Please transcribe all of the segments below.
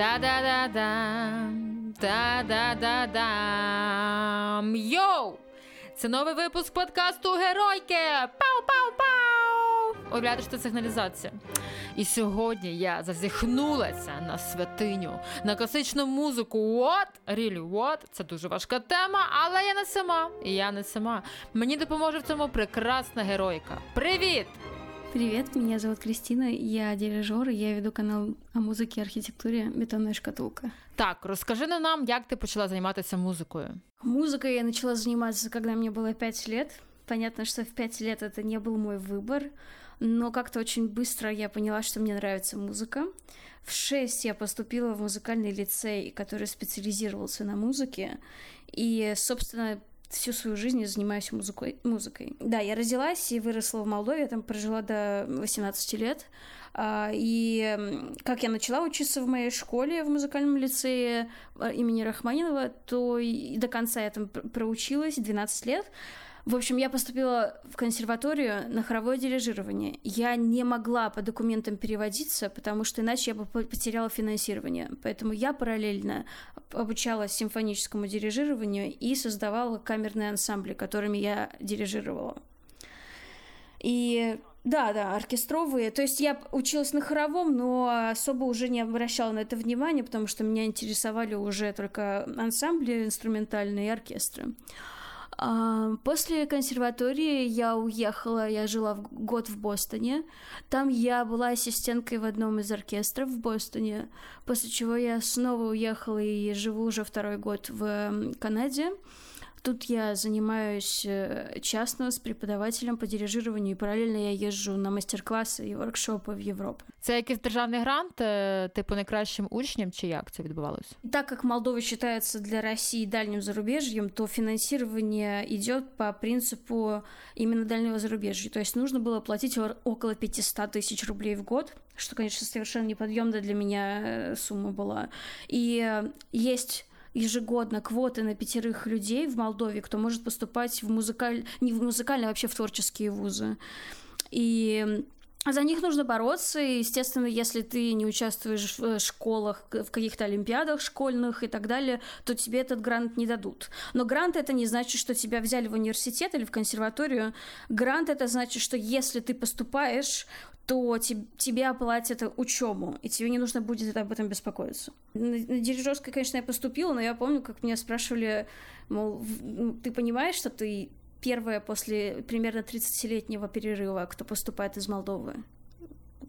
Та-да-да-дам, та-да-да-дам. Йоу! Це новий випуск подкасту Геройки! Пау-пау-пау! Уявляєте, що це сигналізація. І сьогодні я зазіхнулася на святиню, на класичну музику. What? Really, what? Це дуже важка тема, але я не сама. І я не сама. Мені допоможе в цьому прекрасна геройка. Привіт! Привет, меня зовут Кристина, я дирижер, и я веду канал о музыке и архитектуре «Бетонная шкатулка». Так, розкажи нам, як ти почала займатися музикою. Музыкой я начала заниматься, когда мне было пять лет. Понятно, что в пять лет это не был мой выбор, но как-то очень быстро я поняла, что мне нравится музыка. В шесть я поступила в музыкальный лицей, который специализировался на музыке, и, собственно, всю свою жизнь я занимаюсь музыкой, музыкой. Да, я родилась и выросла в Молдове, там прожила до 18 лет. А, и как я начала учиться в моей школе в музыкальном лицее а, имени Рахманинова, то и до конца я там проучилась 12 лет. В общем, я поступила в консерваторию на хоровое дирижирование. Я не могла по документам переводиться, потому что иначе я бы потеряла финансирование. Поэтому я параллельно обучалась симфоническому дирижированию и создавала камерные ансамбли, которыми я дирижировала. И да, да, оркестровые. То есть я училась на хоровом, но особо уже не обращала на это внимание, потому что меня интересовали уже только ансамбли инструментальные и оркестры. После консерватории я уехала, я жила год в Бостоне. Там я была ассистенткой в одном из оркестров в Бостоне, после чего я снова уехала и живу уже второй год в Канаде. Тут я занимаюсь э, частно с преподавателем по дирижированию, и параллельно я езжу на мастер-класси і воркшопи в Європу. Це якийсь державний грант, типу найкращим учням, чи як це відбувалось? Так как Молдова считается для России дальним зарубежьем, то финансирование идет по принципу именно дальнего зарубежья. То есть нужно было платить около 500 тысяч рублей в год, что, конечно, совершенно неподъемная для меня э, сумма была. И э, есть ежегодно квоты на пятерых людей в Молдове, кто может поступать в музыкаль... не в музыкальные, а вообще в творческие вузы. И за них нужно бороться, и, естественно, если ты не участвуешь в школах, в каких-то олимпиадах школьных и так далее, то тебе этот грант не дадут. Но грант это не значит, что тебя взяли в университет или в консерваторию. Грант это значит, что если ты поступаешь, то тебе оплатят учебу, и тебе не нужно будет об этом беспокоиться. На, на дирижерской, конечно, я поступила, но я помню, как меня спрашивали, мол, ты понимаешь, что ты первая после примерно 30-летнего перерыва, кто поступает из Молдовы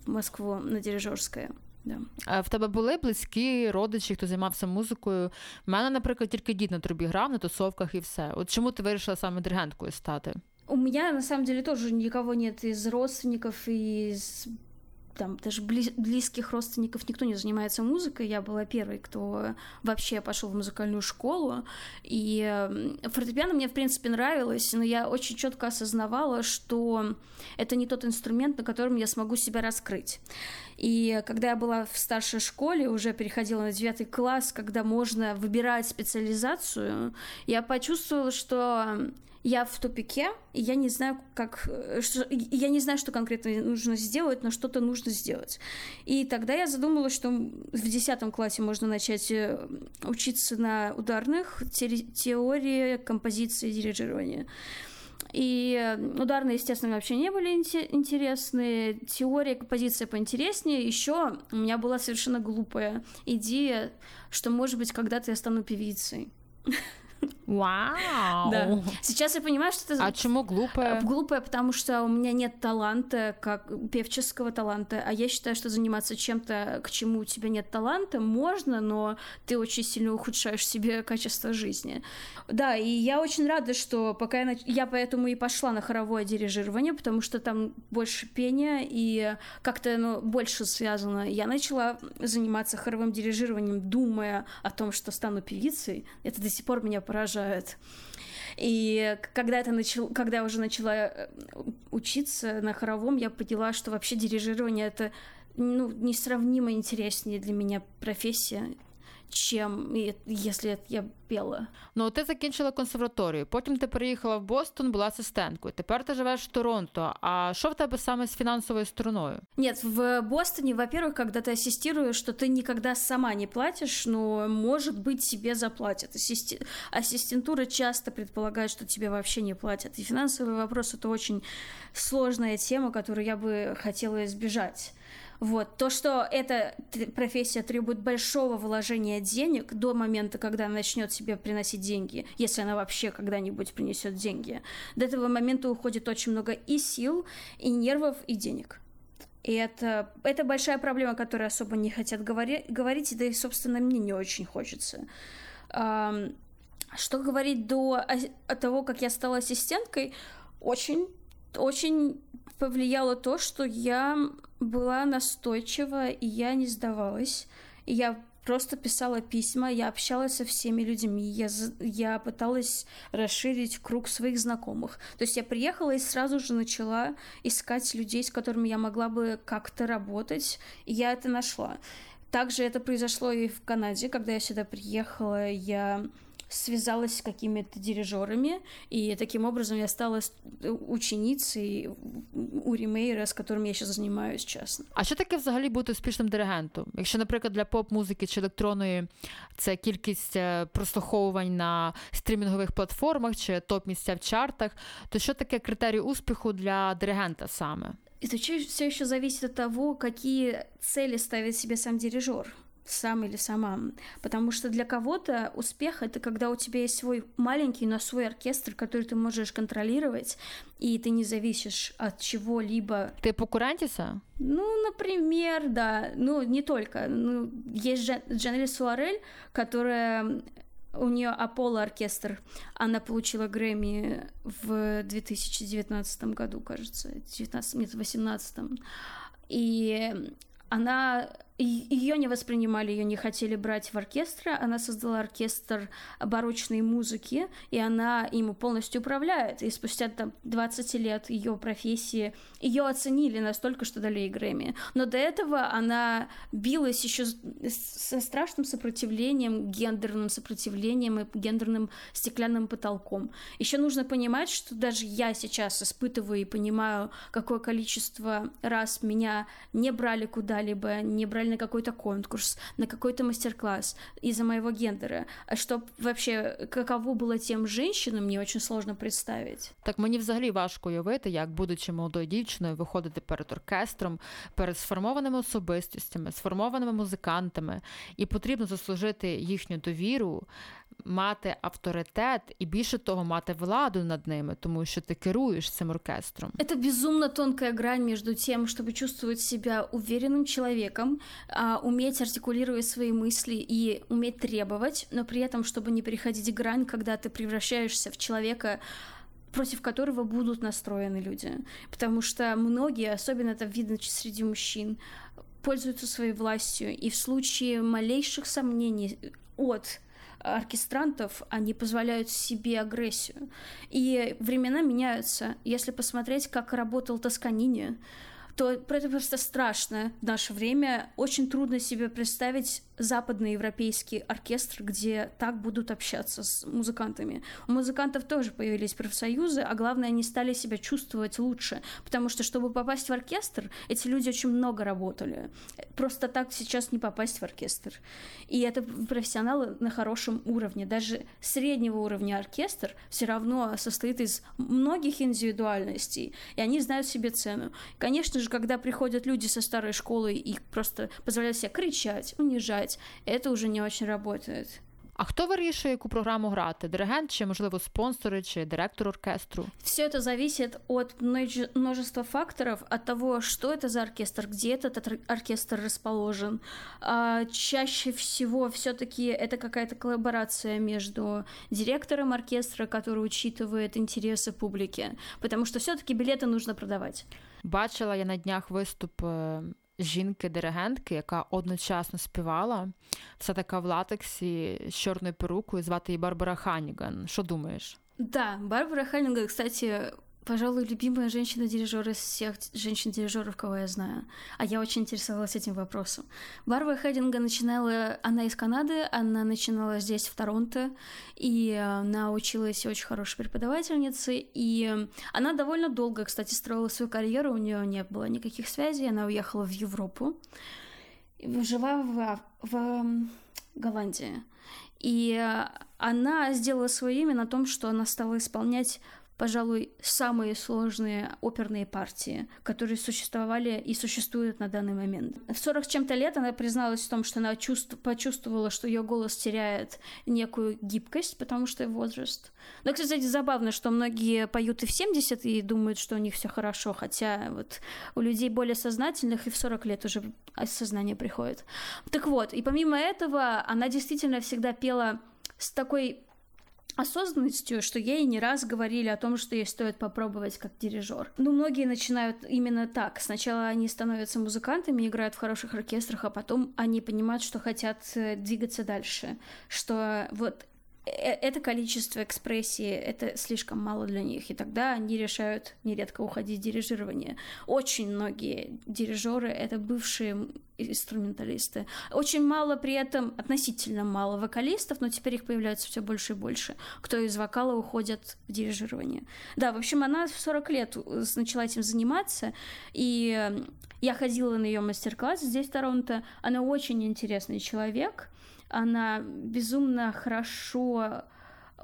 в Москву на дирижерское. Да. А в тебе були близькі родичі, хто займався музикою? У мене, наприклад, тільки дід на трубі грав на тусовках і все. От чому ти вирішила саме диригенткою стати? У меня, на самом деле, тоже никого нет из родственников, из там даже близких родственников никто не занимается музыкой. Я была первой, кто вообще пошел в музыкальную школу. И фортепиано мне, в принципе, нравилось, но я очень четко осознавала, что это не тот инструмент, на котором я смогу себя раскрыть. И когда я была в старшей школе, уже переходила на девятый класс, когда можно выбирать специализацию, я почувствовала, что я в тупике, и я не знаю, как... Что, я не знаю, что конкретно нужно сделать, но что-то нужно сделать. И тогда я задумалась, что в десятом классе можно начать э, учиться на ударных, теории композиции, дирижирования. И э, ударные, естественно, вообще не были интересны. Теория, композиция поинтереснее. Еще у меня была совершенно глупая идея, что, может быть, когда-то я стану певицей. Вау! Да. Сейчас я понимаю, что это... А чему глупая? Глупая, потому что у меня нет таланта, как певческого таланта, а я считаю, что заниматься чем-то, к чему у тебя нет таланта, можно, но ты очень сильно ухудшаешь себе качество жизни. Да, и я очень рада, что пока я... Я поэтому и пошла на хоровое дирижирование, потому что там больше пения, и как-то оно больше связано. Я начала заниматься хоровым дирижированием, думая о том, что стану певицей. Это до сих пор меня поражает. И когда, это начал, когда я уже начала э, учиться на хоровом, я поняла, что вообще дирижирование это ну, несравнимо интереснее для меня профессия, чем если я пела. Ну, ти закінчила консерваторію, потім ти переїхала в Бостон, була асистенткою. Тепер ти живеш в Торонто. А що в тебе саме з фінансовою стороною? Нет, в Бостоне, во-первых, когда ты ассистируешь, что ты никогда сама не платишь, но, может быть, тебе заплатят. Ассисти... Ассистентура часто предполагает, что тебе вообще не платят. И финансовый вопрос — это очень сложная тема, которую я бы хотела избежать. Вот. То, что эта профессия требует большого вложения денег до момента, когда она начнет себе приносить деньги, если она вообще когда-нибудь принесет деньги, до этого момента уходит очень много и сил, и нервов, и денег. И это, это большая проблема, которую особо не хотят говори, говорить, да и, собственно, мне не очень хочется. Что говорить до того, как я стала ассистенткой, очень, очень повлияло то, что я была настойчива, и я не сдавалась. И я просто писала письма, я общалась со всеми людьми, я, я пыталась расширить круг своих знакомых. То есть я приехала и сразу же начала искать людей, с которыми я могла бы как-то работать, и я это нашла. Также это произошло и в Канаде, когда я сюда приехала, я связалась с какими-то дирижерами, и таким образом я стала ученицей у Рімейра, з которым я ще займаюся чесно. А що таке взагалі бути успішним диригентом? Якщо, наприклад, для поп-музики чи електронної це кількість прослуховувань на стрімінгових платформах чи топ-місця в чартах, то що таке критерій успіху для диригента саме? Это все еще зависит от того, какие цели ставит себе сам дирижер сам или сама. Потому что для кого-то успех — это когда у тебя есть свой маленький, но свой оркестр, который ты можешь контролировать, и ты не зависишь от чего-либо. Ты по Курантиса? Ну, например, да. Ну, не только. Ну, есть Джанель Суарель, которая у нее Аполло оркестр. Она получила Грэмми в 2019 году, кажется. 19, нет, 18. И она ее не воспринимали, ее не хотели брать в оркестр. Она создала оркестр барочной музыки, и она ему полностью управляет. И спустя там, 20 лет ее профессии ее оценили настолько, что дали ей Грэмми. Но до этого она билась еще со страшным сопротивлением, гендерным сопротивлением и гендерным стеклянным потолком. Еще нужно понимать, что даже я сейчас испытываю и понимаю, какое количество раз меня не брали куда-либо, не брали на какой-то конкурс, на какой-то мастер-класс из-за моего гендера. А щоб вообще каково було тим женщинам, мені очень сложно представити. Так мені взагалі важко уявити, як, будучи молодою дівчиною, виходити перед оркестром, перед сформованими особистостями, сформованими музикантами, і потрібно заслужити їхню довіру, мати авторитет і більше того, мати владу над ними, тому що ти керуєш цим оркестром. Это безумно тонкая грань между тем, чтобы чувствовать себя уверенным человеком, уметь артикулировать свои мысли и уметь требовать, но при этом, чтобы не переходить грань, когда ты превращаешься в человека, против которого будут настроены люди. Потому что многие, особенно это видно среди мужчин, пользуются своей властью, и в случае малейших сомнений от оркестрантов, они позволяют себе агрессию. И времена меняются. Если посмотреть, как работал Тосканини, то это просто страшно в наше время. Очень трудно себе представить западноевропейский оркестр, где так будут общаться с музыкантами. У музыкантов тоже появились профсоюзы, а главное, они стали себя чувствовать лучше, потому что, чтобы попасть в оркестр, эти люди очень много работали. Просто так сейчас не попасть в оркестр. И это профессионалы на хорошем уровне. Даже среднего уровня оркестр все равно состоит из многих индивидуальностей, и они знают себе цену. Конечно же, когда приходят люди со старой школы и просто позволяют себе кричать, унижать, это уже не очень работает. А хто вирішує, яку програму грати? Диригент чи, можливо, спонсори чи директор оркестру? Все это зависит от множества факторов, от того, что это за оркестр, где этот оркестр расположен. А чаще всего все-таки это какая-то коллаборация между директором оркестра, который учитывает интересы публики, потому что все-таки билеты нужно продавать. Бачила я на днях виступ жінки-диригентки, яка одночасно співала, все така в латексі з чорною перукою, звати її Барбара Ханіган. Що думаєш? Да, Барбара Ханиган, кстати, пожалуй, любимая женщина-дирижер из всех женщин-дирижеров, кого я знаю. А я очень интересовалась этим вопросом. Барбара Хединга начинала... Она из Канады, она начинала здесь, в Торонто, и она училась очень хорошей преподавательницей, и она довольно долго, кстати, строила свою карьеру, у нее не было никаких связей, она уехала в Европу, жила в, в Голландии. И она сделала свое имя на том, что она стала исполнять пожалуй, самые сложные оперные партии, которые существовали и существуют на данный момент. В 40 с чем-то лет она призналась в том, что она чувств... почувствовала, что ее голос теряет некую гибкость, потому что возраст. Но, кстати, забавно, что многие поют и в 70 и думают, что у них все хорошо, хотя вот у людей более сознательных и в 40 лет уже осознание приходит. Так вот, и помимо этого, она действительно всегда пела с такой осознанностью, что ей не раз говорили о том, что ей стоит попробовать как дирижер. Ну, многие начинают именно так. Сначала они становятся музыкантами, играют в хороших оркестрах, а потом они понимают, что хотят э, двигаться дальше. Что вот это количество экспрессии, это слишком мало для них, и тогда они решают нередко уходить в дирижирование. Очень многие дирижеры — это бывшие инструменталисты. Очень мало при этом, относительно мало вокалистов, но теперь их появляется все больше и больше, кто из вокала уходят в дирижирование. Да, в общем, она в 40 лет начала этим заниматься, и я ходила на ее мастер-класс здесь, в Торонто. Она очень интересный человек, она безумно хорошо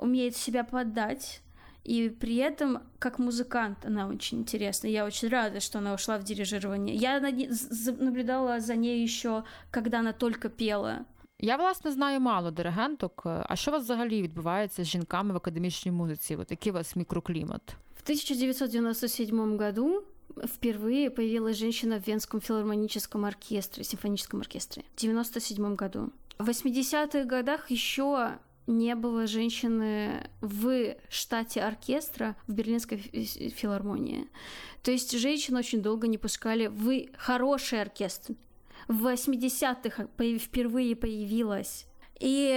умеет себя подать и при этом, как музыкант, она очень интересна. Я очень рада, что она ушла в дирижирование. Я наблюдала за ней еще, когда она только пела. Я власне знаю мало диригенток. А що у вас взагалі відбувається з жінками в академічній музиці? Вот який у вас микроклимат? В 1997 году впервые появилась женщина в Венском филармоническом оркестре, симфоническом оркестре. В 1997 году. В 80-х годах еще не было женщины в штате оркестра в Берлинской филармонии. То есть женщин очень долго не пускали в хороший оркестр. В 80-х впервые появилась и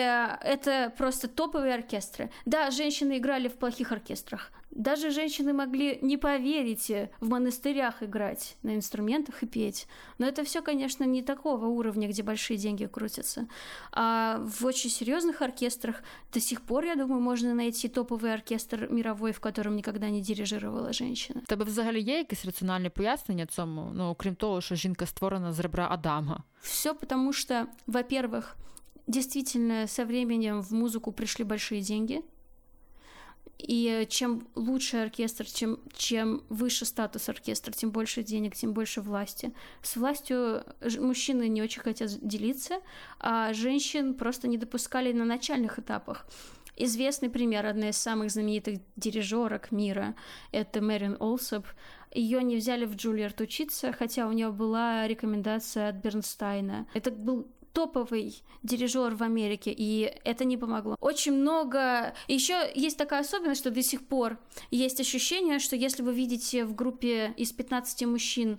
это просто топовые оркестры. Да, женщины играли в плохих оркестрах, даже женщины могли не поверить в монастырях играть на инструментах и петь. Но это все, конечно, не такого уровня, где большие деньги крутятся. А в очень серьезных оркестрах до сих пор, я думаю, можно найти топовый оркестр мировой, в котором никогда не дирижировала женщина. Тебе взагалі є якесь раціональне пояснення цьому? Ну, крім того, що жінка створена з ребра Адама. Все потому что, во-первых, действительно со временем в музыку пришли большие деньги, и чем лучше оркестр, чем, чем выше статус оркестра, тем больше денег, тем больше власти. С властью мужчины не очень хотят делиться, а женщин просто не допускали на начальных этапах. Известный пример, одна из самых знаменитых дирижерок мира, это Мэрин Олсоп. Ее не взяли в Джульярд учиться, хотя у нее была рекомендация от Бернстайна. Это был топовый дирижер в Америке, и это не помогло. Очень много... Еще есть такая особенность, что до сих пор есть ощущение, что если вы видите в группе из 15 мужчин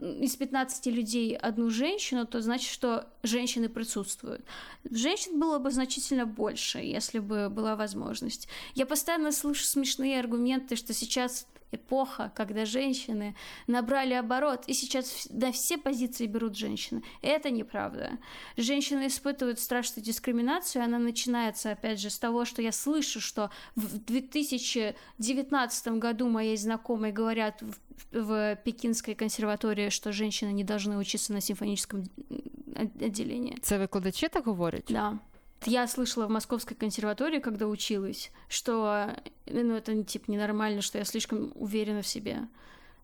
из 15 людей одну женщину, то значит, что женщины присутствуют. Женщин было бы значительно больше, если бы была возможность. Я постоянно слышу смешные аргументы, что сейчас эпоха, когда женщины набрали оборот, и сейчас на все позиции берут женщины. Это неправда. Женщины испытывают страшную дискриминацию, она начинается, опять же, с того, что я слышу, что в 2019 году моей знакомой говорят в, в Пекинской консерватории, что женщины не должны учиться на симфоническом отделении. Це викладачі так говорять? Да. Я слышала в Московской консерватории, когда училась, что ну, это типа ненормально, что я слишком уверена в себе.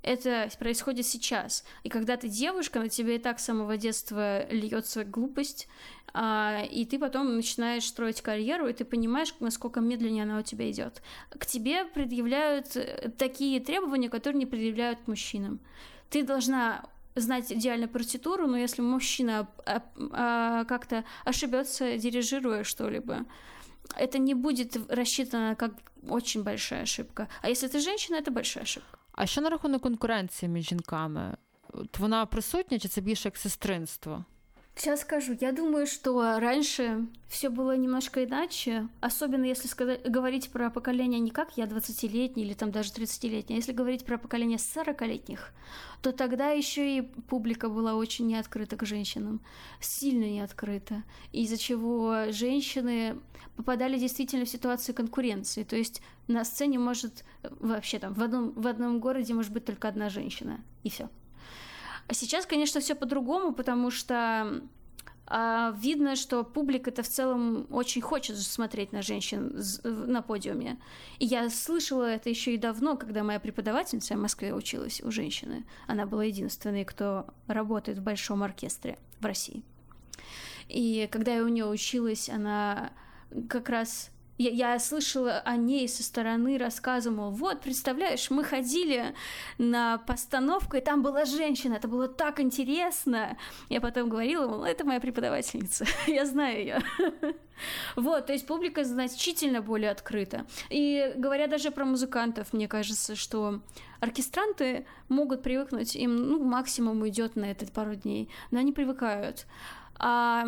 Это происходит сейчас. И когда ты девушка, на тебе и так с самого детства льется глупость, а, и ты потом начинаешь строить карьеру, и ты понимаешь, насколько медленнее она у тебя идет. К тебе предъявляют э, такие требования, которые не предъявляют мужчинам. Ты должна знать идеально партитуру, но если мужчина а, а, как-то ошибется, дирижируя что-либо, это не будет рассчитано как очень большая ошибка. А если ты женщина, это большая ошибка. А що на рахунок конкуренції між жінками? От вона присутня чи це більше як сестринство? Сейчас скажу. Я думаю, что раньше все было немножко иначе, особенно если сказать, говорить про поколение не как я 20-летний или там даже 30-летний, а если говорить про поколение 40-летних, то тогда еще и публика была очень не открыта к женщинам, сильно не открыта, из-за чего женщины попадали действительно в ситуацию конкуренции, то есть на сцене может вообще там в одном, в одном городе может быть только одна женщина, и все. А сейчас, конечно, все по-другому, потому что а, видно, что публика-то в целом очень хочет смотреть на женщин на подиуме. И я слышала это еще и давно, когда моя преподавательница в Москве училась у женщины. Она была единственной, кто работает в большом оркестре в России. И когда я у нее училась, она как раз я, я слышала о ней со стороны, рассказывала, вот, представляешь, мы ходили на постановку, и там была женщина, это было так интересно. Я потом говорила, мол, это моя преподавательница, я знаю ее. Вот, то есть публика значительно более открыта. И говоря даже про музыкантов, мне кажется, что оркестранты могут привыкнуть, им ну, максимум уйдет на этот пару дней, но они привыкают. А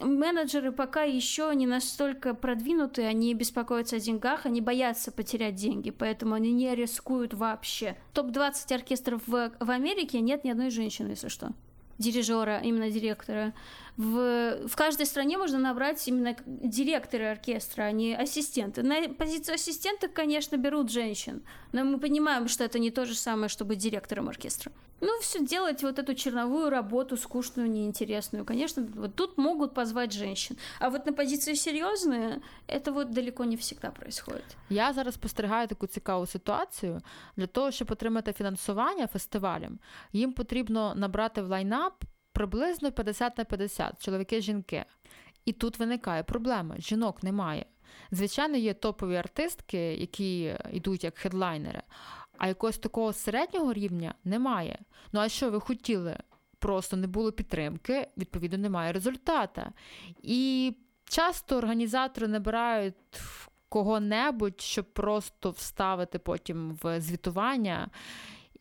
менеджеры пока еще не настолько продвинуты, они беспокоятся о деньгах, они боятся потерять деньги, поэтому они не рискуют вообще. Топ-20 оркестров в, в Америке нет ни одной женщины, если что дирижера, именно директора. В, в каждой стране можно набрать именно директоры оркестра, а не ассистенты. На позицию ассистента, конечно, берут женщин, но мы понимаем, что это не то же самое, что быть директором оркестра. Ну, все делать вот эту черновую работу, скучную, неинтересную, конечно, вот тут могут позвать женщин. А вот на позиції серйозної, это вот далеко не всегда происходит. Я зараз спостерігаю таку цікаву ситуацію. Для того, щоб отримати фінансування фестивалям, їм потрібно набрати в лайнап приблизно 50 на 50 чоловіки-жінки. І тут виникає проблема: жінок немає. Звичайно, є топові артистки, які йдуть як хедлайнери, а якогось такого середнього рівня немає. Ну а що ви хотіли? Просто не було підтримки, відповідно, немає результата. І часто організатори набирають кого-небудь, щоб просто вставити потім в звітування.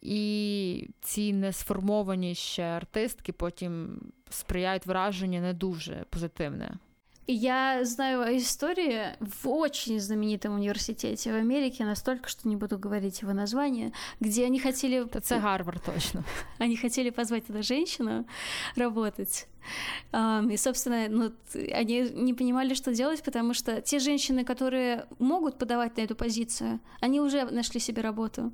І ці несформовані ще артистки потім сприяють враженню не дуже позитивне. Я знаю о истории в очень знаменитом университете в Америке, настолько, что не буду говорить его название, где они хотели... Это Гарвард точно. Они хотели позвать эту женщину работать. И, собственно, ну, они не понимали, что делать, потому что те женщины, которые могут подавать на эту позицию, они уже нашли себе работу.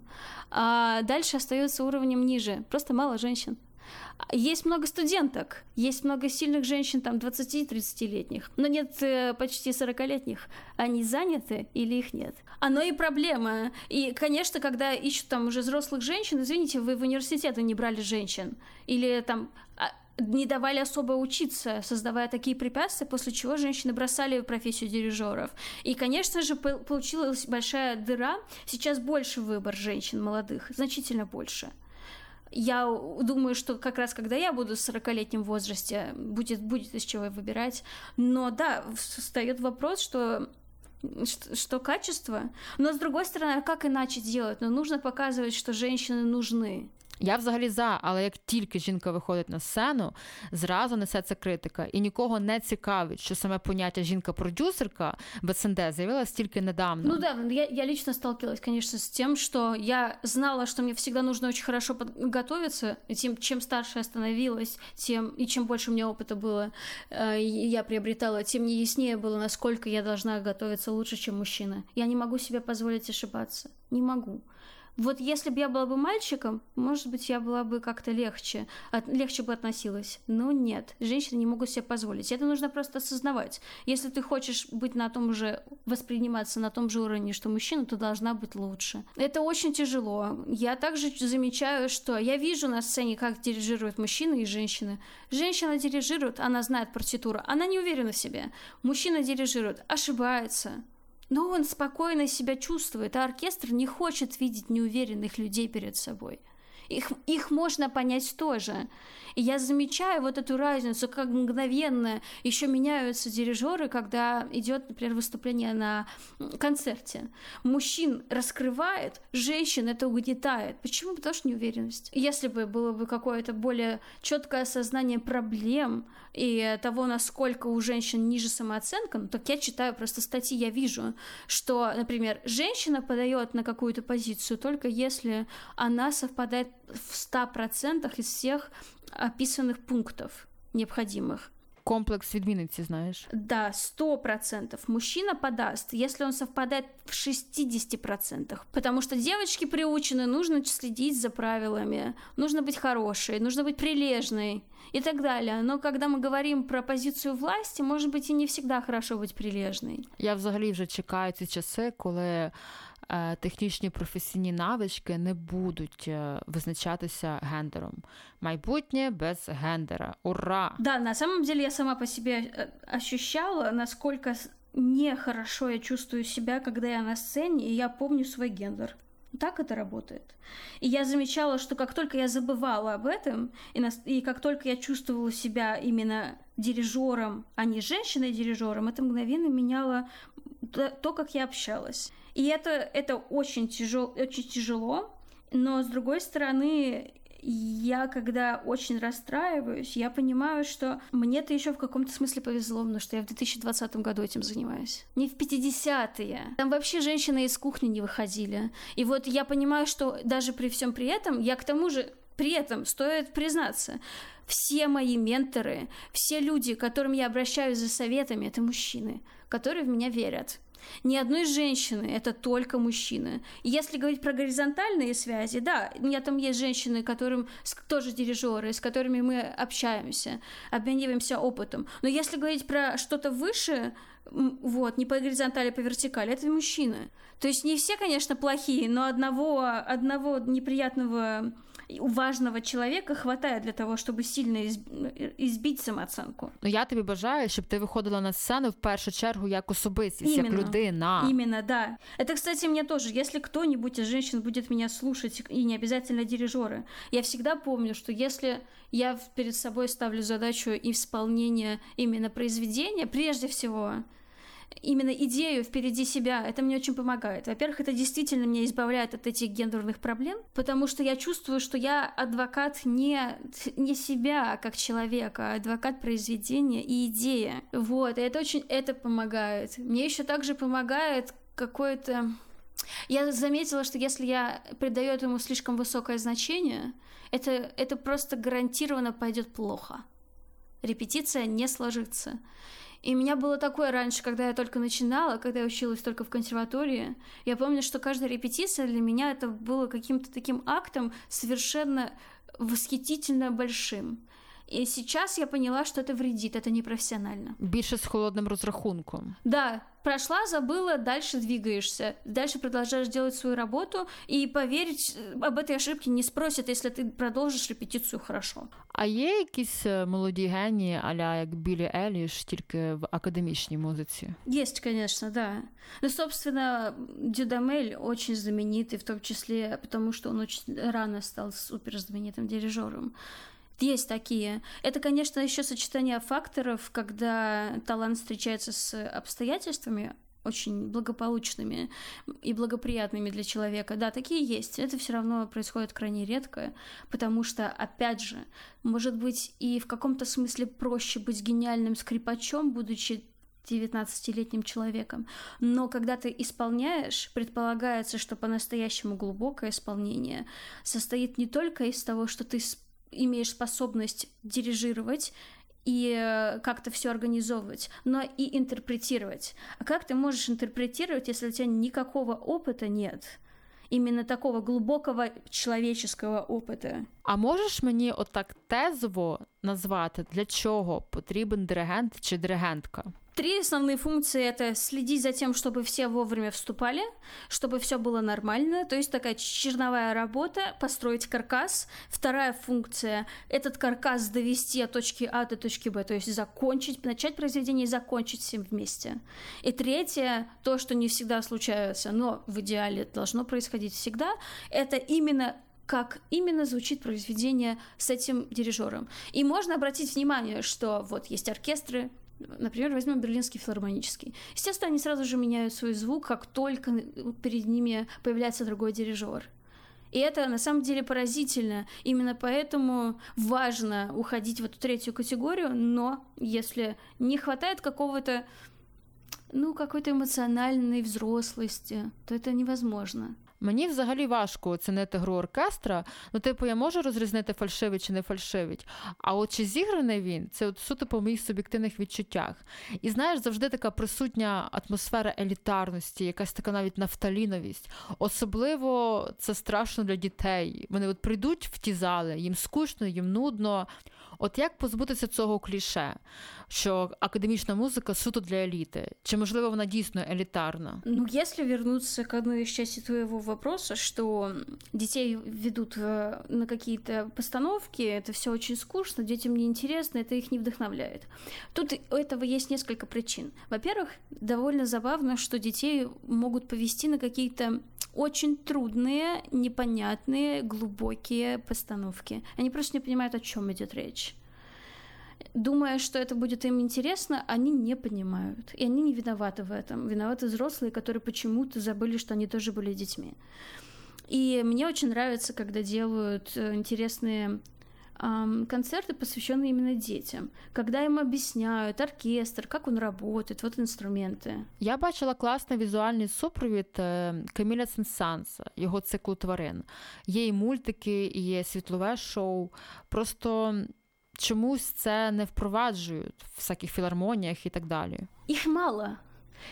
А дальше остается уровнем ниже. Просто мало женщин. Есть много студенток, есть много сильных женщин, там 20-30-летних, но нет э, почти 40-летних. Они заняты или их нет? Оно и проблема. И, конечно, когда ищут там уже взрослых женщин, извините, вы в университеты не брали женщин. Или там а, не давали особо учиться, создавая такие препятствия, после чего женщины бросали профессию дирижеров. И, конечно же, получилась большая дыра. Сейчас больше выбор женщин молодых, значительно больше я думаю, что как раз когда я буду в 40-летнем возрасте, будет, будет из чего выбирать. Но да, встает вопрос, что что, что качество. Но с другой стороны, а как иначе делать? Но нужно показывать, что женщины нужны. Я взагалі за, але як тільки жінка виходить на сцену, зразу несеться критика, і нікого не цікавить, що саме поняття жінка-продюсерка в СНД з'явилось тільки недавно. Ну да, я, я лично сталкивалась, конечно, с тем, что я знала, что мне всегда нужно очень хорошо подготовиться, и тем, чем старше я становилась, тем, и чем больше у меня опыта было, э, я приобретала, тем не яснее было, насколько я должна готовиться лучше, чем мужчина. Я не могу себе позволить ошибаться. Не могу. Вот если бы я была бы мальчиком, может быть, я была бы как-то легче, от, легче бы относилась. Но нет, женщины не могут себе позволить. Это нужно просто осознавать. Если ты хочешь быть на том же, восприниматься на том же уровне, что мужчина, то должна быть лучше. Это очень тяжело. Я также замечаю, что я вижу на сцене, как дирижируют мужчины и женщины. Женщина дирижирует, она знает партитуру, она не уверена в себе. Мужчина дирижирует, ошибается но он спокойно себя чувствует, а оркестр не хочет видеть неуверенных людей перед собой. Их, их можно понять тоже. И я замечаю вот эту разницу, как мгновенно еще меняются дирижеры, когда идет, например, выступление на концерте. Мужчин раскрывает, женщин это угнетает. Почему? Потому что неуверенность. Если бы было бы какое-то более четкое осознание проблем и того, насколько у женщин ниже самооценка, ну, так я читаю просто статьи, я вижу, что, например, женщина подает на какую-то позицию только если она совпадает в 100% из всех описанных пунктов необходимых Комплекс відмінниці, знаєш? Да, сто процентов. Мужчина подаст, если он совпадает в 60%. Потому что девочки приучены, нужно следить за правилами, нужно быть хорошей, нужно быть прилежной и так далее. Но когда мы говорим про позицию власти, может быть, и не всегда хорошо быть прилежной. Я взагалі вже чекаю ці часи, коли Е, технічні професійні навички не будуть е, визначатися гендером. Майбутнє без гендера. Ура! Да, на самом деле я сама по себе э, ощущала, насколько нехорошо я чувствую себя, когда я на сцене, и я помню свой гендер. Так это работает. И я замечала, что как только я забывала об этом, и, на, и как только я чувствовала себя именно дирижером, а не женщиной-дирижером, это мгновенно меняло то, то, как я общалась. И это, это очень, тяжел, очень тяжело, но с другой стороны, я когда очень расстраиваюсь, я понимаю, что мне-то еще в каком-то смысле повезло, потому что я в 2020 году этим занимаюсь. Не в 50-е. Там вообще женщины из кухни не выходили. И вот я понимаю, что даже при всем при этом, я к тому же при этом стоит признаться, все мои менторы, все люди, к которым я обращаюсь за советами, это мужчины, которые в меня верят. Ни одной женщины, это только мужчины. если говорить про горизонтальные связи, да, у меня там есть женщины, которым тоже дирижеры, с которыми мы общаемся, обмениваемся опытом. Но если говорить про что-то выше, вот, не по горизонтали, а по вертикали, это мужчины. То есть не все, конечно, плохие, но одного, одного неприятного у важного человека хватает для того, чтобы сильно избить самооценку. Ну я тобі бажаю, щоб ти виходила на сцену в першу чергу як особистість, Именно. як людина. Именно, да. Это, кстати, мне тоже. Если кто-нибудь из женщин будет меня слушать, и не обязательно дирижеры, я всегда помню, что если я перед собой ставлю задачу исполнения именно произведения, прежде всего, именно идею впереди себя, это мне очень помогает. Во-первых, это действительно меня избавляет от этих гендерных проблем, потому что я чувствую, что я адвокат не, не себя как человека, а адвокат произведения и идеи. Вот, и это очень это помогает. Мне еще также помогает какое-то... Я заметила, что если я придаю этому слишком высокое значение, это, это просто гарантированно пойдет плохо. Репетиция не сложится. И у меня было такое раньше, когда я только начинала, когда я училась только в консерватории. Я помню, что каждая репетиция для меня это было каким-то таким актом совершенно восхитительно большим. И сейчас я поняла, что это вредит, это непрофессионально. Більше с холодным разрахунком. Да, прошла, забыла, дальше двигаешься, дальше продолжаешь делать свою работу, и поверить э, об этой ошибке не спросят, если ты продолжишь репетицию хорошо. А є якісь молоді генії, аля як Білі Еліш, тільки в академічній музиці? Есть, конечно, да. Ну, собственно, Дюдамель очень знаменитый, в том числе потому, что он очень рано стал супер знаменитым дирижером. Есть такие. Это, конечно, еще сочетание факторов, когда талант встречается с обстоятельствами, очень благополучными и благоприятными для человека. Да, такие есть. Это все равно происходит крайне редко, потому что, опять же, может быть и в каком-то смысле проще быть гениальным скрипачом, будучи 19-летним человеком. Но когда ты исполняешь, предполагается, что по-настоящему глубокое исполнение состоит не только из того, что ты имеешь способность дирижировать и э, как-то все организовывать, но и интерпретировать. А как ты можешь интерпретировать, если у тебя никакого опыта нет? Именно такого глубокого человеческого опыта. А можеш мені отак тезово назвати, для чого потрібен диригент чи диригентка? Три основные функции — это следить за тем, чтобы все вовремя вступали, чтобы все было нормально, то есть такая черновая работа, построить каркас. Вторая функция — этот каркас довести от точки А до точки Б, то есть закончить, начать произведение и закончить всем вместе. И третье, то, что не всегда случается, но в идеале должно происходить всегда, это именно как именно звучит произведение с этим дирижером. И можно обратить внимание, что вот есть оркестры, Например, возьмем Берлинский филармонический. Естественно, они сразу же меняют свой звук, как только перед ними появляется другой дирижер. И это на самом деле поразительно. Именно поэтому важно уходить в эту третью категорию, но если не хватает какого-то ну, какой-то эмоциональной взрослости, то это невозможно. Мені взагалі важко оцінити гру оркестра. Ну, типу, я можу розрізнити фальшивий чи не фальшивить. А от чи зіграний він, це от суто по моїх суб'єктивних відчуттях. І знаєш, завжди така присутня атмосфера елітарності, якась така навіть нафталіновість. Особливо це страшно для дітей. Вони от прийдуть в ті зали, їм скучно, їм нудно. От як позбутися цього кліше, що академічна музика суто для еліти? Чи можливо вона дійсно елітарна? Ну, если вернуться к одной из части твоего вопроса, что детей ведут э, на какие-то постановки, это все очень скучно, детям не интересно, это их не вдохновляет. Тут у этого есть несколько причин. Во-первых, довольно забавно, что детей могут повести на какие-то очень трудные, непонятные, глубокие постановки. Они просто не понимают, о чем идет речь. Думая, что это будет им интересно, они не понимают. И они не виноваты в этом. Виноваты взрослые, которые почему-то забыли, что они тоже были детьми. И мне очень нравится, когда делают э, интересные концерты, посвященные именно детям, когда им объясняют оркестр, как он работает, вот инструменты. Я бачила класний візуальний супровід Каміля Сенсанса, його циклу тварин. Є і мультики, і є світлове шоу. Просто чомусь це не впроваджують в всяких філармоніях і так далі. Їх мало.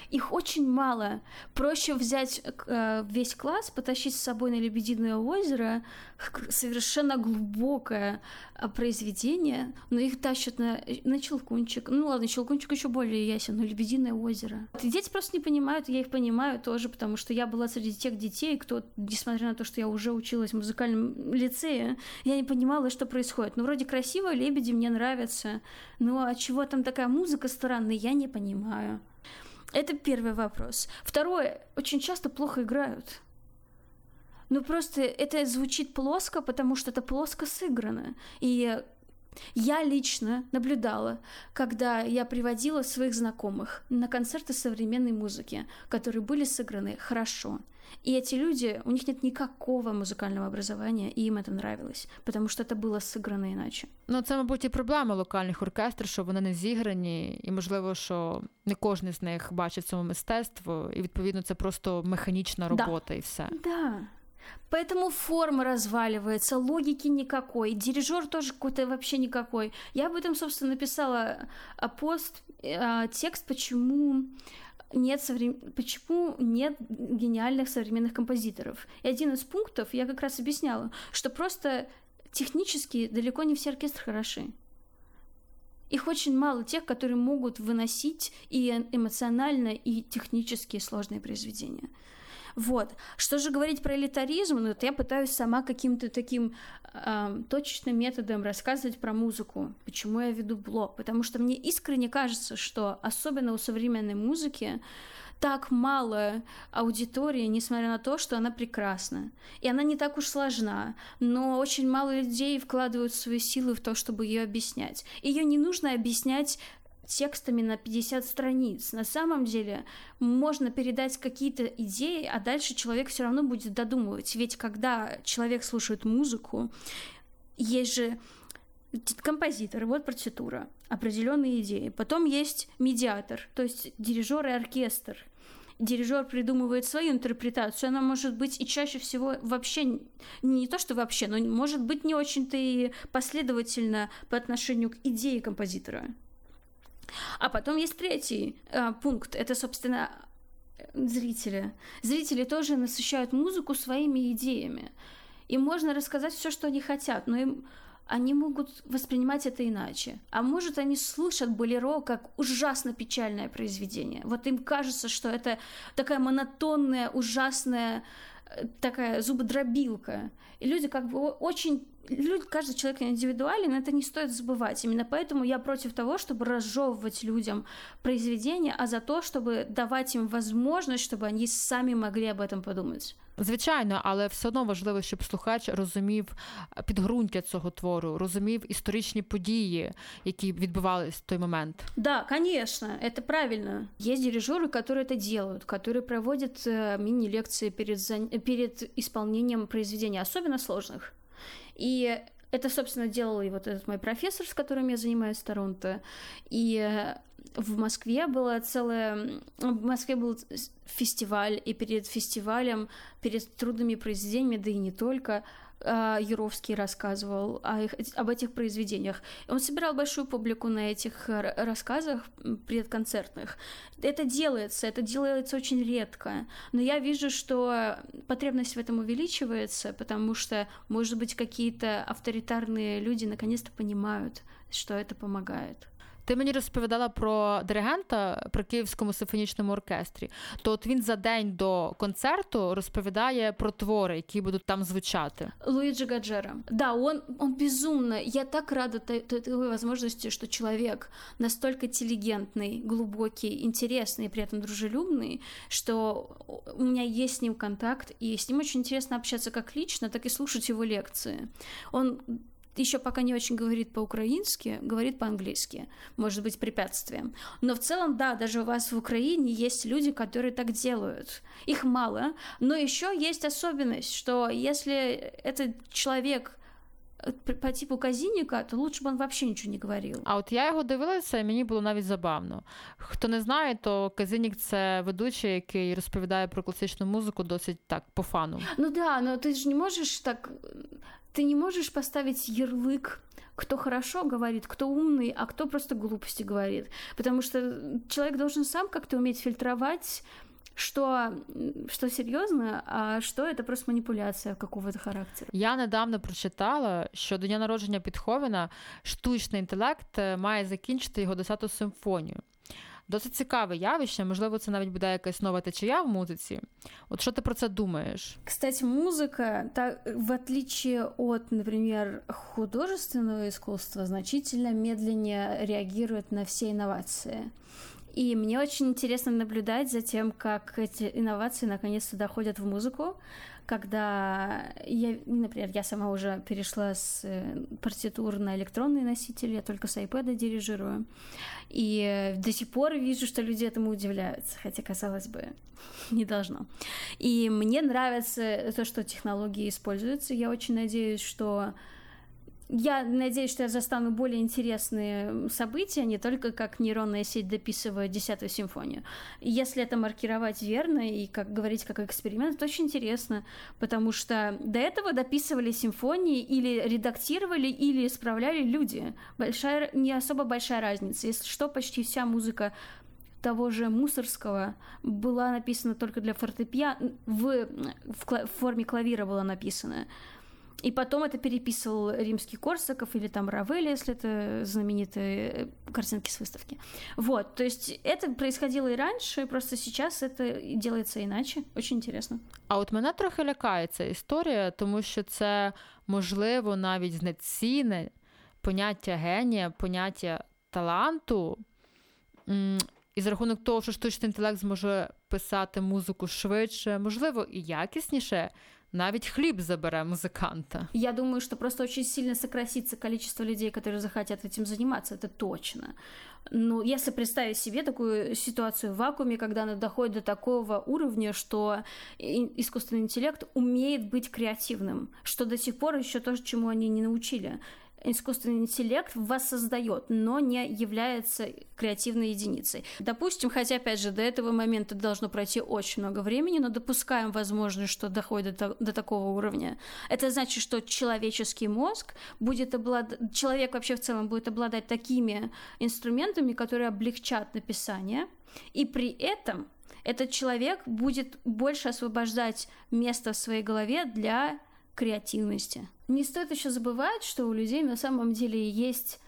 Их очень мало. Проще взять э, весь класс, потащить с собой на Лебединое озеро, совершенно глубокое э, произведение, но их тащат на, на Челкунчик. Ну ладно, Челкунчик еще более ясен, но Лебединое озеро. И дети просто не понимают, я их понимаю тоже, потому что я была среди тех детей, кто, несмотря на то, что я уже училась в музыкальном лицее, я не понимала, что происходит. Ну, вроде красиво, лебеди мне нравятся, но от чего там такая музыка странная, я не понимаю. Это первый вопрос. Второе, очень часто плохо играют. Ну просто это звучит плоско, потому что это плоско сыграно. И я лично наблюдала, когда я приводила своих знакомых на концерты современной музыки, которые были сыграны хорошо. И эти люди, у них нет никакого музикального образования, і їм це нравилось, тому що це було сыграно іначе. Ну це, мабуть, і проблема локальних оркестрів, що вони не зіграні, і можливо, що не кожен з них бачить цьому мистецтво, і відповідно це просто механічна робота, да. і все. Да. Поэтому форма разваливается, логики никакой, дирижер тоже какой-то вообще никакой. Я об этом, собственно, написала пост, текст, почему нет соврем... почему нет гениальных современных композиторов. И один из пунктов я как раз объясняла, что просто технически далеко не все оркестры хороши. Их очень мало тех, которые могут выносить и эмоционально, и технически сложные произведения. Вот. Что же говорить про элитаризм? Ну, вот я пытаюсь сама каким-то таким э, точечным методом рассказывать про музыку. Почему я веду блог? Потому что мне искренне кажется, что особенно у современной музыки так мало аудитории, несмотря на то, что она прекрасна. И она не так уж сложна, но очень мало людей вкладывают свои силы в то, чтобы ее объяснять. Ее не нужно объяснять текстами на 50 страниц. На самом деле можно передать какие-то идеи, а дальше человек все равно будет додумывать. Ведь когда человек слушает музыку, есть же композитор, вот партитура, определенные идеи. Потом есть медиатор, то есть дирижер и оркестр. Дирижер придумывает свою интерпретацию, она может быть и чаще всего вообще не то, что вообще, но может быть не очень-то и последовательно по отношению к идее композитора. А потом есть третий э, пункт. Это, собственно, зрители. Зрители тоже насыщают музыку своими идеями. Им можно рассказать все, что они хотят, но им они могут воспринимать это иначе. А может, они слышат болеро как ужасно печальное произведение. Вот им кажется, что это такая монотонная, ужасная такая зубодробилка. И люди как бы очень Люди, каждый человек индивидуален, это не стоит забывать. Именно поэтому я против того, чтобы разжевывать людям произведения, а за то, чтобы давать им возможность, чтобы они сами могли об этом подумать. Звичайно, але все одно важливо, щоб слухач розумів підґрунтя цього твору, розумів історичні події, які відбувалися в той момент. Да, конечно, это правильно. Есть дирижеры, которые это делают, которые проводят э, мини-лекции перед, перед исполнением произведений, особенно сложных. И это, собственно, делал и вот этот мой профессор, с которым я занимаюсь в Торонто. И в Москве было целое... В Москве был фестиваль, и перед фестивалем, перед трудными произведениями, да и не только, Юровский рассказывал о их, об этих произведениях. Он собирал большую публику на этих рассказах предконцертных. Это делается, это делается очень редко. Но я вижу, что потребность в этом увеличивается, потому что, может быть, какие-то авторитарные люди наконец-то понимают, что это помогает. Ти мені розповідала про диригента при Київському симфонічному оркестрі. То от він за день до концерту розповідає про твори, які будуть там звучати. Луиджи Гаджера. Да, он, он безумно. Я так рада той возможности, что человек настолько интеллигентный, глубокий, интересный и при этом дружелюбный, что у меня есть с ним контакт, и с ним очень интересно общаться как лично, так и слушать его лекции. Он еще пока не очень говорит по-украински, говорит по-английски, может быть препятствием. Но в целом, да, даже у вас в Украине есть люди, которые так делают. Их мало, но еще есть особенность, что если этот человек по типу казініка, то лучше б він взагалі нічого не говорив. А от я його дивилася, і мені було навіть забавно. Хто не знає, то Казінік це ведучий, який розповідає про класичну музику досить так по фану. Ну да, но ти ж не можеш так ты не можешь поставить ярлык кто хорошо говорит, кто умный, а кто просто глупости говорит. Потому что человек должен сам как-то уметь фильтровать что, что серйозно, а що це просто маніпуляція какого-то характеру. Я недавно прочитала, що до дня народження Підховена штучний інтелект має закінчити його 10-ту симфонію. Досить цікаве явище, можливо, це навіть буде якась нова течія в музиці. От що ти про це думаєш? Кстати, музыка, так, в отличие от, например, художественного искусства, значительно медленнее реагирует на все инновации. И мне очень интересно наблюдать за тем, как эти инновации наконец-то доходят в музыку, когда я, например, я сама уже перешла с э, партитур на электронный носитель, я только с iPad дирижирую, и до сих пор вижу, что люди этому удивляются, хотя, казалось бы, не должно. И мне нравится то, что технологии используются, я очень надеюсь, что я надеюсь, что я застану более интересные события, не только как нейронная сеть дописывает десятую симфонию. Если это маркировать верно и как говорить как эксперимент, это очень интересно, потому что до этого дописывали симфонии или редактировали, или исправляли люди. Большая, не особо большая разница. Если что, почти вся музыка того же Мусорского была написана только для фортепиано, в, в, в форме клавира была написана. И потом это переписывал римский Корсаков или там Равель, если это знаменитые э, картинки с выставки. Вот, то есть это происходило и раньше, просто сейчас это делается иначе. Очень интересно. А от мене трохи лякає ця історія, тому що це можливо навіть знецінне поняття генія, поняття таланту. І за рахунок того, що штучний інтелект зможе писати музику швидше, можливо, і якісніше. Навіть хліб забере музыканта. Я думаю, что просто очень сильно сократится количество людей, которые захотят этим заниматься, это точно. Ну, если представить себе такую ситуацию в вакууме, когда она доходит до такого уровня, что искусственный интеллект умеет быть креативным, что до сих пор еще то, чему они не научили искусственный интеллект воссоздает, но не является креативной единицей. Допустим, хотя, опять же, до этого момента должно пройти очень много времени, но допускаем возможность, что доходит до, до такого уровня. Это значит, что человеческий мозг будет обладать, человек вообще в целом будет обладать такими инструментами, которые облегчат написание, и при этом этот человек будет больше освобождать место в своей голове для креативности. Не стоит еще забывать, что у людей на самом деле есть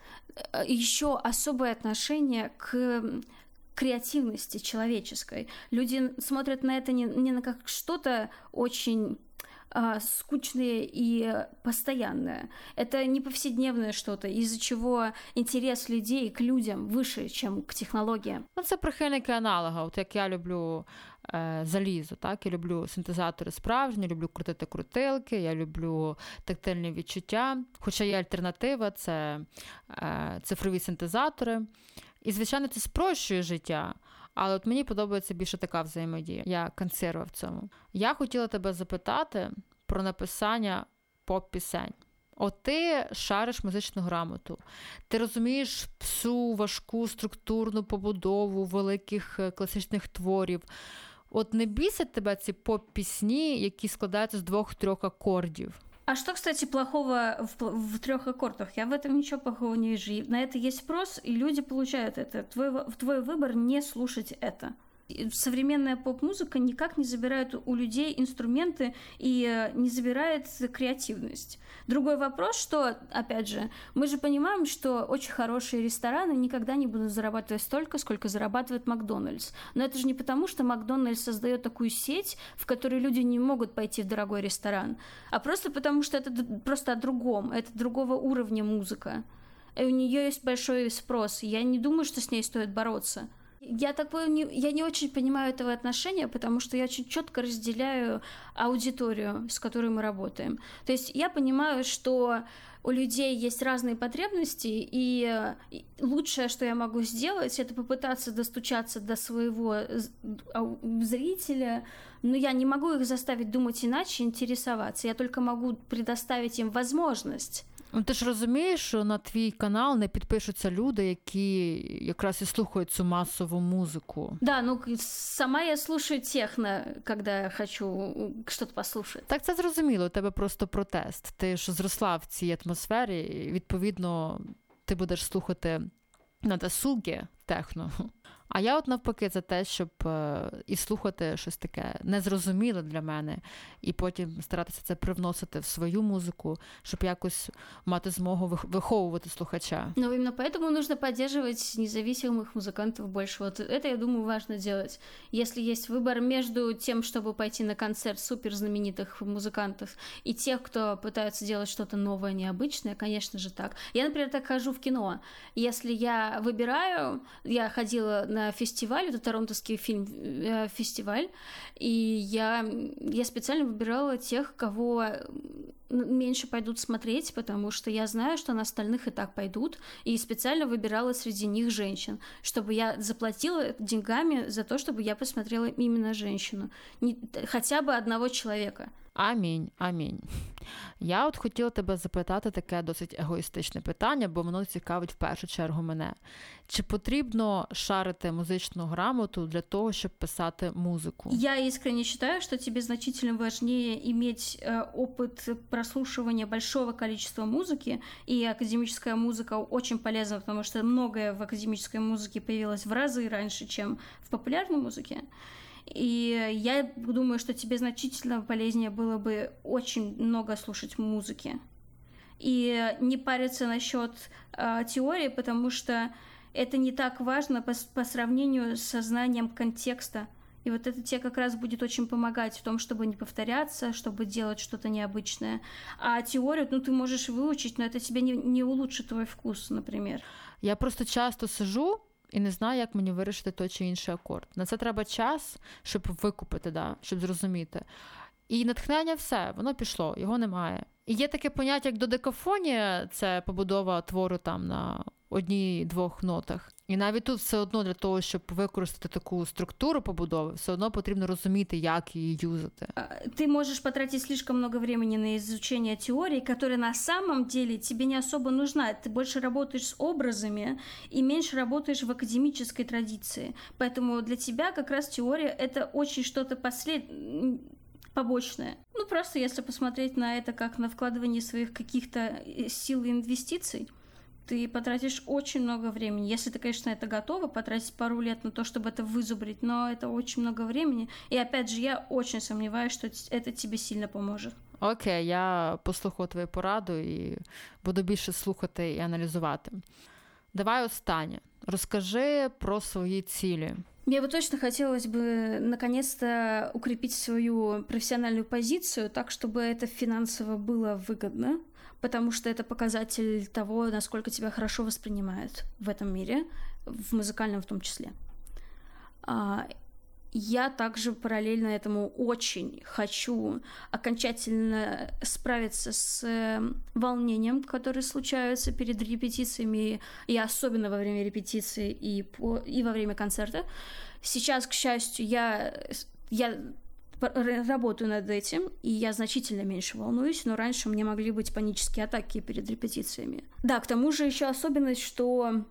э, еще особое отношение к креативности человеческой. Люди смотрят на это не, не на как что-то очень а, скучное и постоянное. Это не повседневное что-то, из-за чего интерес людей к людям выше, чем к технологиям. Ну, це прихильники аналога. От як я люблю е, залізу. Так? Я люблю синтезатори справжні, люблю крутити крутилки, я люблю тактильні відчуття. Хоча є альтернатива, це е, цифрові синтезатори. І, звичайно, це спрощує життя. Але от мені подобається більше така взаємодія. Я консерва в цьому. Я хотіла тебе запитати про написання поп-пісень. От ти шариш музичну грамоту, ти розумієш всю важку структурну побудову великих е, класичних творів. От не бісять тебе ці поп-пісні, які складаються з двох-трьох акордів. А что, кстати, плохого в, в трех аккордах? Я в этом ничего плохого не вижу. На это есть спрос, и люди получают это. Твой, твой выбор не слушать это современная поп-музыка никак не забирает у людей инструменты и э, не забирает креативность. Другой вопрос, что, опять же, мы же понимаем, что очень хорошие рестораны никогда не будут зарабатывать столько, сколько зарабатывает Макдональдс. Но это же не потому, что Макдональдс создает такую сеть, в которой люди не могут пойти в дорогой ресторан, а просто потому, что это просто о другом, это другого уровня музыка. И у нее есть большой спрос. Я не думаю, что с ней стоит бороться. Я такое не, я не очень понимаю этого отношения, потому что я очень четко разделяю аудиторию, с которой мы работаем. То есть я понимаю, что у людей есть разные потребности, и лучшее, что я могу сделать, это попытаться достучаться до своего зрителя, но я не могу их заставить думать иначе, интересоваться. Я только могу предоставить им возможность Ну, ти ж розумієш, що на твій канал не підпишуться люди, які якраз і слухають цю масову музику. Да, ну сама я слушаю техно, коли хочу щось послухати. Так це зрозуміло. У тебе просто протест. Ти ж зросла в цій атмосфері, і відповідно ти будеш слухати на досугі техно. А я, от навпаки, за те, щоб е, і слухати щось таке незрозуміле для мене, і потім старатися це привносити в свою музику, щоб якось мати змогу виховувати слухача. Ну, именно поэтому нужно поддерживать независимых музыкантов больше. Вот это, я думаю, важно делать. Если есть выбор между тем, чтобы пойти на концерт супер знаменитых музыкантов, и тех, кто пытается делать что-то новое, необычное, конечно же так. Я, например, так хожу в кино. Если я выбираю, я ходила на на фестиваль, это торонтовский фильм э, фестиваль, и я, я специально выбирала тех, кого меньше пойдут смотреть, потому что я знаю, что на остальных и так пойдут, и специально выбирала среди них женщин, чтобы я заплатила деньгами за то, чтобы я посмотрела именно женщину, Не, хотя бы одного человека. Амінь, амінь. Я от хотіла тебе запитати таке досить егоїстичне питання, бо воно цікавить в першу чергу мене. Чи потрібно шарити музичну грамоту для того, щоб писати музику? Я искренне считаю, что тебе значительно важнее иметь э, опыт прослушивания большого количества музыки, и академическая музыка очень полезна, потому что многое в академической музыке появилось в разы раньше, чем в популярной музыке. И я думаю, что тебе значительно полезнее было бы очень много слушать музыки. И не париться насчет э, теории, потому что это не так важно по, по сравнению с сознанием контекста. И вот это тебе как раз будет очень помогать в том, чтобы не повторяться, чтобы делать что-то необычное. А теорию, ну, ты можешь выучить, но это тебе не, не улучшит твой вкус, например. Я просто часто сижу і не знаю, як мені вирішити той чи інший акорд. На це треба час, щоб викупити, да, щоб зрозуміти. І натхнення все, воно пішло, його немає. І є таке поняття, як додекафонія, це побудова твору там на одній-двох нотах. І навіть тут все одно для того, щоб використати таку структуру побудови, все одно потрібно розуміти, як її юзати. Ты можешь потратить слишком много времени на изучение теории, которая на самом деле тебе не особо нужна. Ты больше работаешь с образами и меньше работаешь в академической традиции. Поэтому для тебя как раз теория это очень что-то послед побочное. Ну, просто если посмотреть на это как на вкладывание своих каких-то э, сил и инвестиций, ты потратишь очень много времени. Если ты, конечно, это готова, потратить пару лет на то, чтобы это вызубрить, но это очень много времени. И опять же, я очень сомневаюсь, что это тебе сильно поможет. Окей, я послухаю твою пораду і буду більше слухати і аналізувати. Давай останнє. Розкажи про свої цілі. Мне бы точно хотелось бы наконец-то укрепить свою профессиональную позицию так, чтобы это финансово было выгодно потому что это показатель того, насколько тебя хорошо воспринимают в этом мире, в музыкальном в том числе. А, я также параллельно этому очень хочу окончательно справиться с эм, волнением, которое случается перед репетициями, и особенно во время репетиции и, по, и во время концерта. Сейчас, к счастью, я, я работаю над этим, и я значительно меньше волнуюсь, но раньше меня могли быть панические атаки перед репетициями. Да, к тому же еще особенность, что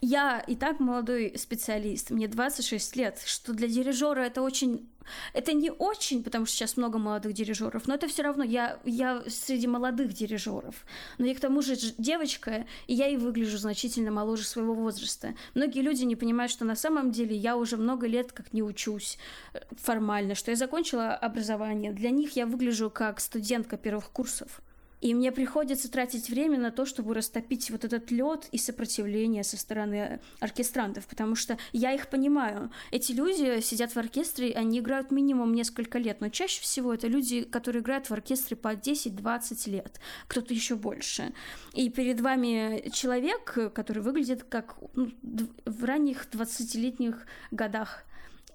я и так молодой специалист, мне 26 лет, что для дирижера это очень... Это не очень, потому что сейчас много молодых дирижеров, но это все равно я, я среди молодых дирижеров. Но я к тому же девочка, и я и выгляжу значительно моложе своего возраста. Многие люди не понимают, что на самом деле я уже много лет как не учусь э, формально, что я закончила образование. Для них я выгляжу как студентка первых курсов. И мне приходится тратить время на то, чтобы растопить вот этот лед и сопротивление со стороны оркестрантов, потому что я их понимаю. Эти люди сидят в оркестре, они играют минимум несколько лет, но чаще всего это люди, которые играют в оркестре по 10-20 лет, кто-то еще больше. И перед вами человек, который выглядит как ну, в ранних 20-летних годах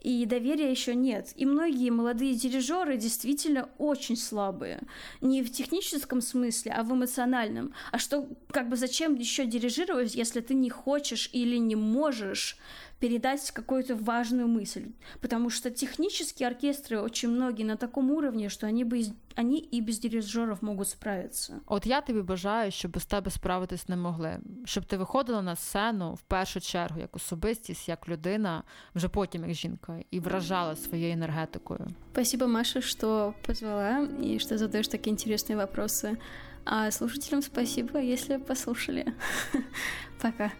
и доверия еще нет. И многие молодые дирижеры действительно очень слабые. Не в техническом смысле, а в эмоциональном. А что, как бы зачем еще дирижировать, если ты не хочешь или не можешь передать какую-то важную мысль. Потому что технические оркестры очень многие на таком уровне, что они бы они і без дирижерів можуть справитися. От я тобі бажаю, щоб без тебе справитись не могли, щоб ти виходила на сцену в першу чергу як особистість, як людина, вже потім як жінка, і вражала своєю енергетикою. Спасибо, Маша, что позвала и что задаешь такие интересные вопросы. А слушателям спасибо, если послушали. Пока.